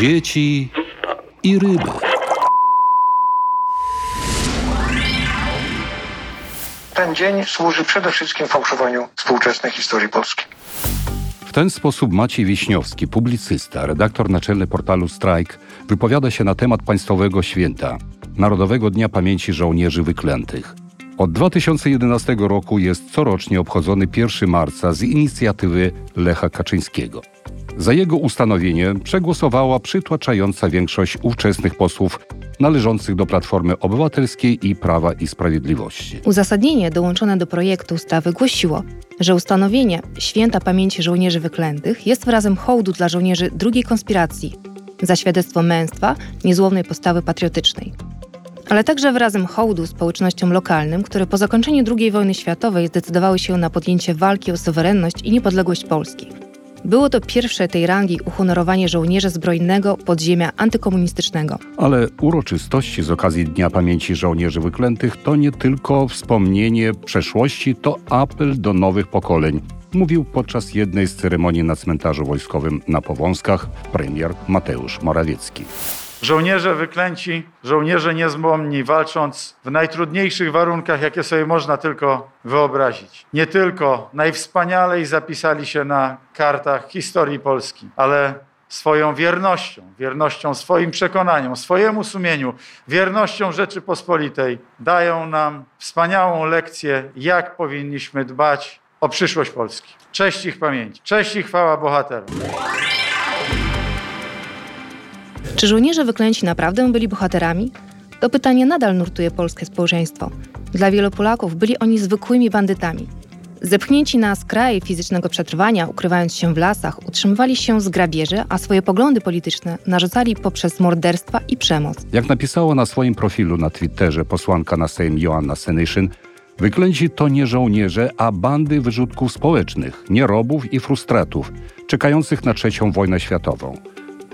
dzieci i ryby. Ten dzień służy przede wszystkim fałszowaniu współczesnej historii Polski. W ten sposób Maciej Wiśniowski, publicysta, redaktor naczelny portalu Strike, wypowiada się na temat państwowego święta Narodowego Dnia Pamięci Żołnierzy Wyklętych. Od 2011 roku jest corocznie obchodzony 1 marca z inicjatywy Lecha Kaczyńskiego. Za jego ustanowienie przegłosowała przytłaczająca większość ówczesnych posłów należących do Platformy Obywatelskiej i Prawa i Sprawiedliwości. Uzasadnienie dołączone do projektu ustawy głosiło, że ustanowienie Święta Pamięci Żołnierzy Wyklętych jest wyrazem hołdu dla żołnierzy drugiej konspiracji za świadectwo męstwa, niezłomnej postawy patriotycznej. Ale także wyrazem hołdu społecznościom lokalnym, które po zakończeniu II wojny światowej zdecydowały się na podjęcie walki o suwerenność i niepodległość Polski. Było to pierwsze tej rangi uhonorowanie żołnierza zbrojnego podziemia antykomunistycznego. Ale uroczystości z okazji Dnia Pamięci Żołnierzy Wyklętych to nie tylko wspomnienie przeszłości, to apel do nowych pokoleń. Mówił podczas jednej z ceremonii na cmentarzu wojskowym na Powązkach premier Mateusz Morawiecki. Żołnierze wyklęci, żołnierze niezłomni, walcząc w najtrudniejszych warunkach, jakie sobie można tylko wyobrazić. Nie tylko najwspanialej zapisali się na kartach historii Polski, ale swoją wiernością, wiernością swoim przekonaniom, swojemu sumieniu, wiernością Rzeczypospolitej dają nam wspaniałą lekcję, jak powinniśmy dbać o przyszłość Polski. Cześć ich pamięci, cześć i chwała bohaterom. Czy żołnierze wyklęci naprawdę byli bohaterami? To pytanie nadal nurtuje polskie społeczeństwo. Dla wielu Polaków byli oni zwykłymi bandytami. Zepchnięci na skraje fizycznego przetrwania, ukrywając się w lasach, utrzymywali się z grabieży, a swoje poglądy polityczne narzucali poprzez morderstwa i przemoc. Jak napisała na swoim profilu na Twitterze posłanka na Sejm Joanna Senyszyn, wyklęci to nie żołnierze, a bandy wyrzutków społecznych, nierobów i frustratów, czekających na trzecią wojnę światową.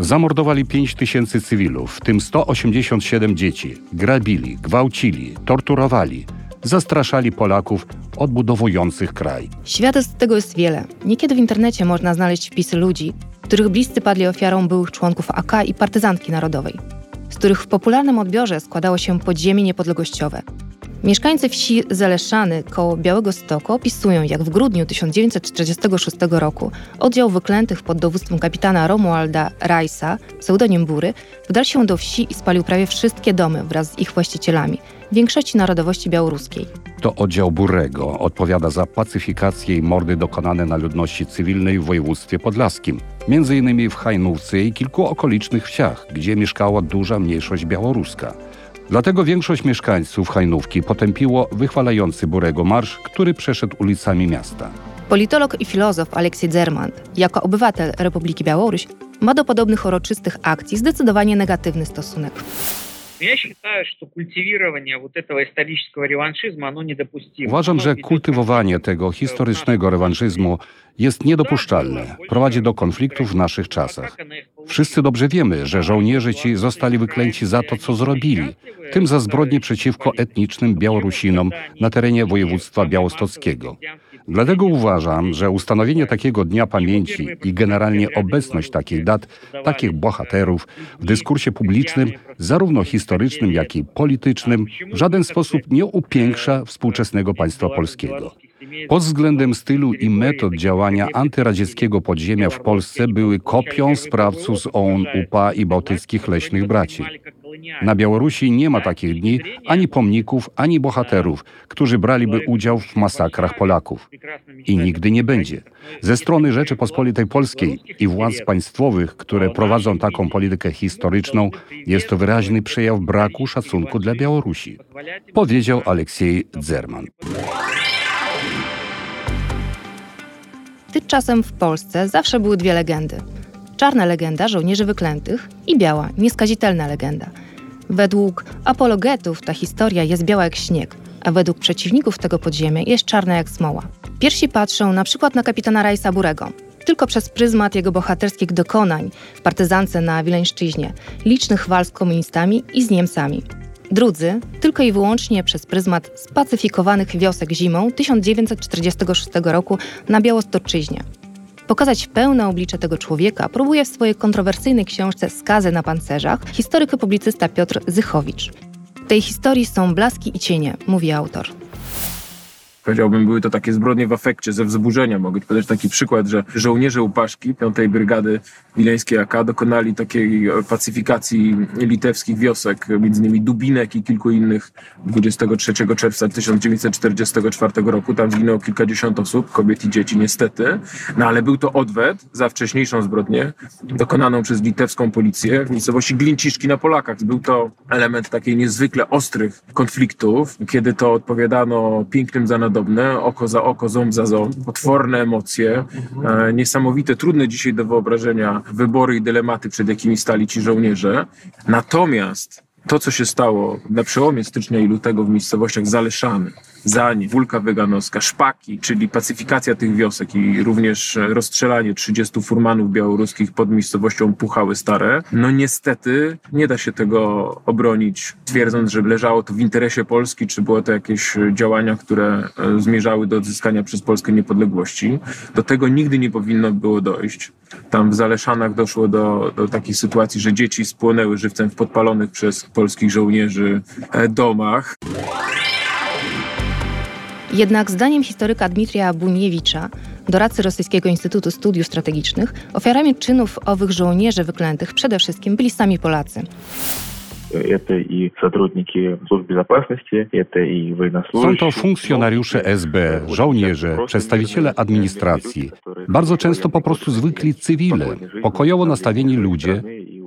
Zamordowali 5 tysięcy cywilów, w tym 187 dzieci. Grabili, gwałcili, torturowali. Zastraszali Polaków odbudowujących kraj. Świadectw tego jest wiele. Niekiedy w internecie można znaleźć wpisy ludzi, których bliscy padli ofiarą byłych członków AK i partyzantki narodowej, z których w popularnym odbiorze składało się podziemie niepodległościowe. Mieszkańcy wsi Zaleszany koło Białego Stoku opisują, jak w grudniu 1946 roku oddział wyklętych pod dowództwem kapitana Romualda Rajsa, pseudonim Bury, wdarł się do wsi i spalił prawie wszystkie domy wraz z ich właścicielami, większości narodowości białoruskiej. To oddział Burego odpowiada za pacyfikację i mordy dokonane na ludności cywilnej w województwie podlaskim, między innymi w Hajnówce i kilku okolicznych wsiach, gdzie mieszkała duża mniejszość białoruska. Dlatego większość mieszkańców Hajnówki potępiło wychwalający Burego marsz, który przeszedł ulicami miasta. Politolog i filozof Aleksiej Zermant, jako obywatel Republiki Białoruś, ma do podobnych uroczystych akcji zdecydowanie negatywny stosunek. Я считаю, что культивирование вот этого исторического реваншизма, оно недопустимо. Uważam, że kultywowanie tego historycznego rewanżyzmu jest niedopuszczalne. Prowadzi do konfliktów w naszych czasach. Wszyscy dobrze wiemy, że żołnierze ci zostali wyklęci za to, co zrobili, w tym za zbrodnie przeciwko etnicznym Białorusinom na terenie województwa białostockiego. Dlatego uważam, że ustanowienie takiego dnia pamięci i generalnie obecność takich dat, takich bohaterów w dyskursie publicznym, zarówno historycznym, jak i politycznym, w żaden sposób nie upiększa współczesnego państwa polskiego. Pod względem stylu i metod działania antyradzieckiego podziemia w Polsce były kopią sprawców z OUN, UPA i bałtyckich leśnych braci. Na Białorusi nie ma takich dni, ani pomników, ani bohaterów, którzy braliby udział w masakrach Polaków. I nigdy nie będzie. Ze strony Rzeczypospolitej Polskiej i władz państwowych, które prowadzą taką politykę historyczną, jest to wyraźny przejaw braku szacunku dla Białorusi, powiedział Aleksiej Dzerman. Tymczasem w Polsce zawsze były dwie legendy. Czarna legenda żołnierzy wyklętych i biała, nieskazitelna legenda. Według apologetów ta historia jest biała jak śnieg, a według przeciwników tego podziemia jest czarna jak smoła. Pierwsi patrzą na przykład na kapitana Rajsa Burego, tylko przez pryzmat jego bohaterskich dokonań w partyzance na Wileńszczyźnie, licznych walk z komunistami i z Niemcami. Drudzy tylko i wyłącznie przez pryzmat spacyfikowanych wiosek zimą 1946 roku na Białostoczyźnie. Pokazać pełne oblicze tego człowieka, próbuje w swojej kontrowersyjnej książce Skazy na pancerzach historyk i publicysta Piotr Zychowicz. W tej historii są blaski i cienie, mówi autor. Powiedziałbym, były to takie zbrodnie w afekcie, ze wzburzenia. Mogę podać taki przykład, że żołnierze Łupaszki 5. Brygady Wileńskiej AK dokonali takiej pacyfikacji litewskich wiosek, między innymi Dubinek i kilku innych 23 czerwca 1944 roku. Tam zginęło kilkadziesiąt osób, kobiet i dzieci niestety. No ale był to odwet za wcześniejszą zbrodnię dokonaną przez litewską policję w miejscowości Glinciszki na Polakach. Był to element takiej niezwykle ostrych konfliktów, kiedy to odpowiadano pięknym za nadobne, oko za oko, ząb za ząb, potworne emocje, e, niesamowite, trudne dzisiaj do wyobrażenia wybory i dylematy, przed jakimi stali ci żołnierze. Natomiast to, co się stało na przełomie stycznia i lutego w miejscowościach Zaleszany, Zań, Wólka Wyganowska, Szpaki, czyli pacyfikacja tych wiosek i również rozstrzelanie 30 furmanów białoruskich pod miejscowością Puchały Stare, no niestety nie da się tego obronić, twierdząc, że leżało to w interesie Polski, czy było to jakieś działania, które e, zmierzały do odzyskania przez Polskę niepodległości. Do tego nigdy nie powinno było dojść. Tam w Zaleszanach doszło do, do takiej sytuacji, że dzieci spłonęły żywcem w podpalonych przez polskich żołnierzy e, domach. Jednak zdaniem historyka Dmitrija Buniewicza, doradcy Rosyjskiego Instytutu Studiów Strategicznych, ofiarami czynów owych żołnierzy wyklętych przede wszystkim byli sami Polacy. Это и сотрудники служб безопасности, это и Są военнослужащие. to funkcjonariusze SB, żołnierze, przedstawiciele administracji, bardzo często po prostu zwykli cywile, pokojowo nastawieni ludzie,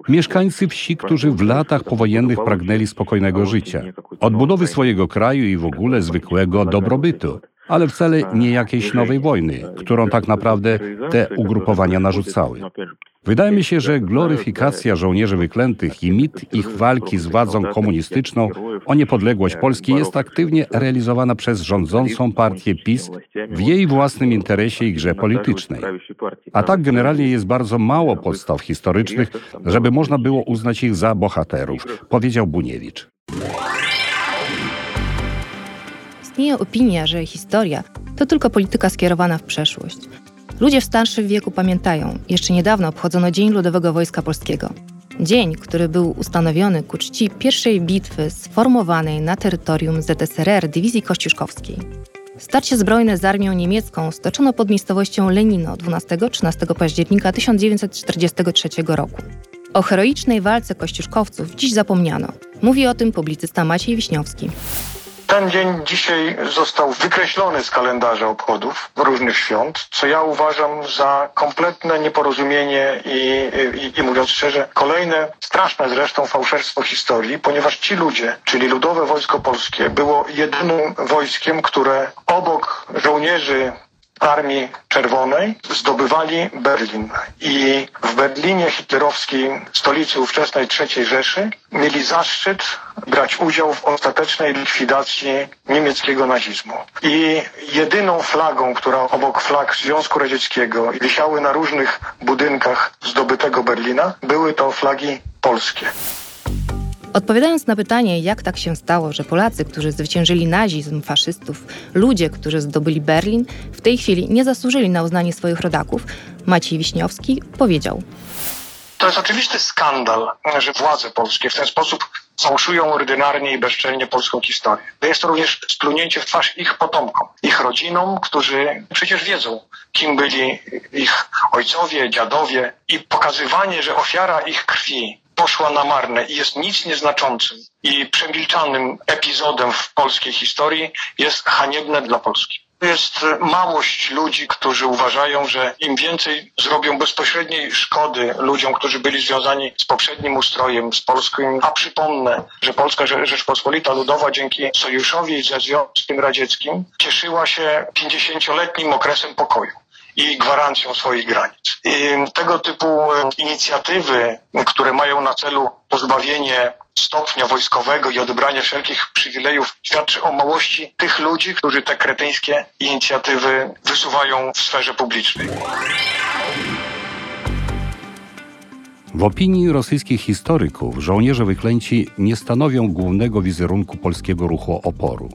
mieszkańcy wsi, którzy w latach powojennych pragnęli spokojnego życia, odbudowy swojego kraju i w ogóle zwykłego dobrobytu, ale wcale nie jakiejś nowej wojny, którą tak naprawdę te ugrupowania narzucały. Wydaje mi się, że gloryfikacja żołnierzy wyklętych i mit ich walki z władzą komunistyczną o niepodległość Polski jest aktywnie realizowana przez rządzącą partię PiS w jej własnym interesie i grze politycznej. A tak generalnie jest bardzo mało podstaw historycznych, żeby można było uznać ich za bohaterów, powiedział Buniewicz. Istnieje opinia, że historia to tylko polityka skierowana w przeszłość. Ludzie w starszym wieku pamiętają, jeszcze niedawno obchodzono Dzień Ludowego Wojska Polskiego. Dzień, który był ustanowiony ku czci pierwszej bitwy sformowanej na terytorium ZSRR Dywizji Kościuszkowskiej. Starcie zbrojne z armią niemiecką stoczono pod miejscowością Lenino 12-13 października 1943 roku. O heroicznej walce kościuszkowców dziś zapomniano. Mówi o tym publicysta Maciej Wiśniowski. Ten dzień dzisiaj został wykreślony z kalendarza obchodów różnych świąt, co ja uważam za kompletne nieporozumienie i, i, i mówiąc szczerze, kolejne straszne zresztą fałszerstwo historii, ponieważ ci ludzie, czyli Ludowe Wojsko Polskie, było jedynym wojskiem, które obok żołnierzy Armii Czerwonej zdobywali Berlin. I w Berlinie hitlerowskiej, stolicy ówczesnej III Rzeszy, mieli zaszczyt brać udział w ostatecznej likwidacji niemieckiego nazizmu. I jedyną flagą, która obok flag Związku Radzieckiego wisiały na różnych budynkach zdobytego Berlina, były to flagi polskie. Odpowiadając na pytanie, jak tak się stało, że Polacy, którzy zwyciężyli nazizm, faszystów, ludzie, którzy zdobyli Berlin, w tej chwili nie zasłużyli na uznanie swoich rodaków, Maciej Wiśniowski powiedział: To jest oczywisty skandal, że władze polskie w ten sposób fałszują ordynarnie i bezczelnie polską historię. Jest to również splunięcie w twarz ich potomkom, ich rodzinom, którzy przecież wiedzą, kim byli ich ojcowie, dziadowie i pokazywanie, że ofiara ich krwi poszła na marne i jest nic nieznaczącym i przemilczanym epizodem w polskiej historii jest haniebne dla Polski. Jest małość ludzi, którzy uważają, że im więcej zrobią bezpośredniej szkody ludziom, którzy byli związani z poprzednim ustrojem, z polskim. A przypomnę, że Polska Rzeczpospolita Ludowa dzięki sojuszowi ze Związkiem Radzieckim cieszyła się 50-letnim okresem pokoju i gwarancją swoich granic. I tego typu inicjatywy, które mają na celu pozbawienie stopnia wojskowego i odebranie wszelkich przywilejów świadczy o małości tych ludzi, którzy te kretyńskie inicjatywy wysuwają w sferze publicznej. W opinii rosyjskich historyków żołnierze wyklęci nie stanowią głównego wizerunku polskiego ruchu oporu.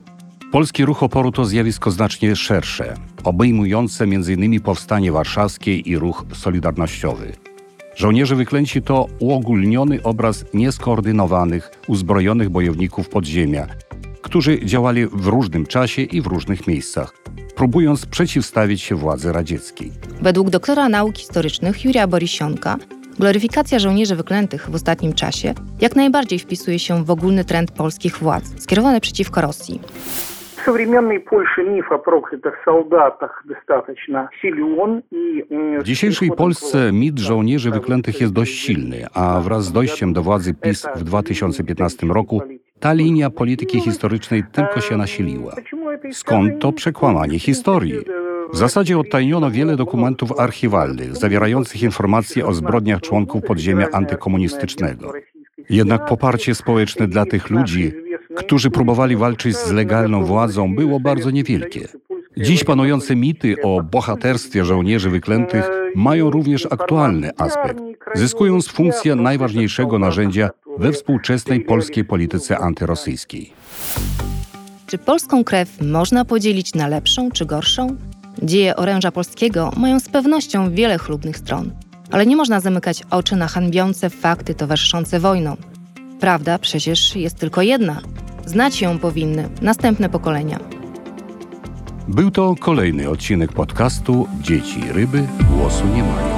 Polski ruch oporu to zjawisko znacznie szersze, obejmujące m.in. powstanie warszawskie i ruch solidarnościowy. Żołnierze wyklęci to uogólniony obraz nieskoordynowanych, uzbrojonych bojowników podziemia, którzy działali w różnym czasie i w różnych miejscach, próbując przeciwstawić się władzy radzieckiej. Według doktora nauk historycznych Jurija Borisionka, gloryfikacja żołnierzy wyklętych w ostatnim czasie jak najbardziej wpisuje się w ogólny trend polskich władz skierowany przeciwko Rosji. В современной Польше миф о проклятых солдатах достаточно силен и... м, W dzisiejszej Polsce mit żołnierzy wyklętych jest dość silny, a wraz z dojściem do władzy PiS w 2015 roku ta linia polityki historycznej tylko się nasiliła. Skąd to przekłamanie historii? W zasadzie odtajniono wiele dokumentów archiwalnych zawierających informacje o zbrodniach członków podziemia antykomunistycznego. Jednak poparcie społeczne dla tych ludzi, którzy próbowali walczyć z legalną władzą, było bardzo niewielkie. Dziś panujące mity o bohaterstwie żołnierzy wyklętych mają również aktualny aspekt, zyskując funkcję najważniejszego narzędzia we współczesnej polskiej polityce antyrosyjskiej. Czy polską krew można podzielić na lepszą czy gorszą? Dzieje oręża polskiego mają z pewnością wiele chlubnych stron, ale nie można zamykać oczy na hańbiące fakty towarzyszące wojnom. Prawda przecież jest tylko jedna. Znać ją powinny następne pokolenia. Był to kolejny odcinek podcastu Dzieci ryby głosu nie mają.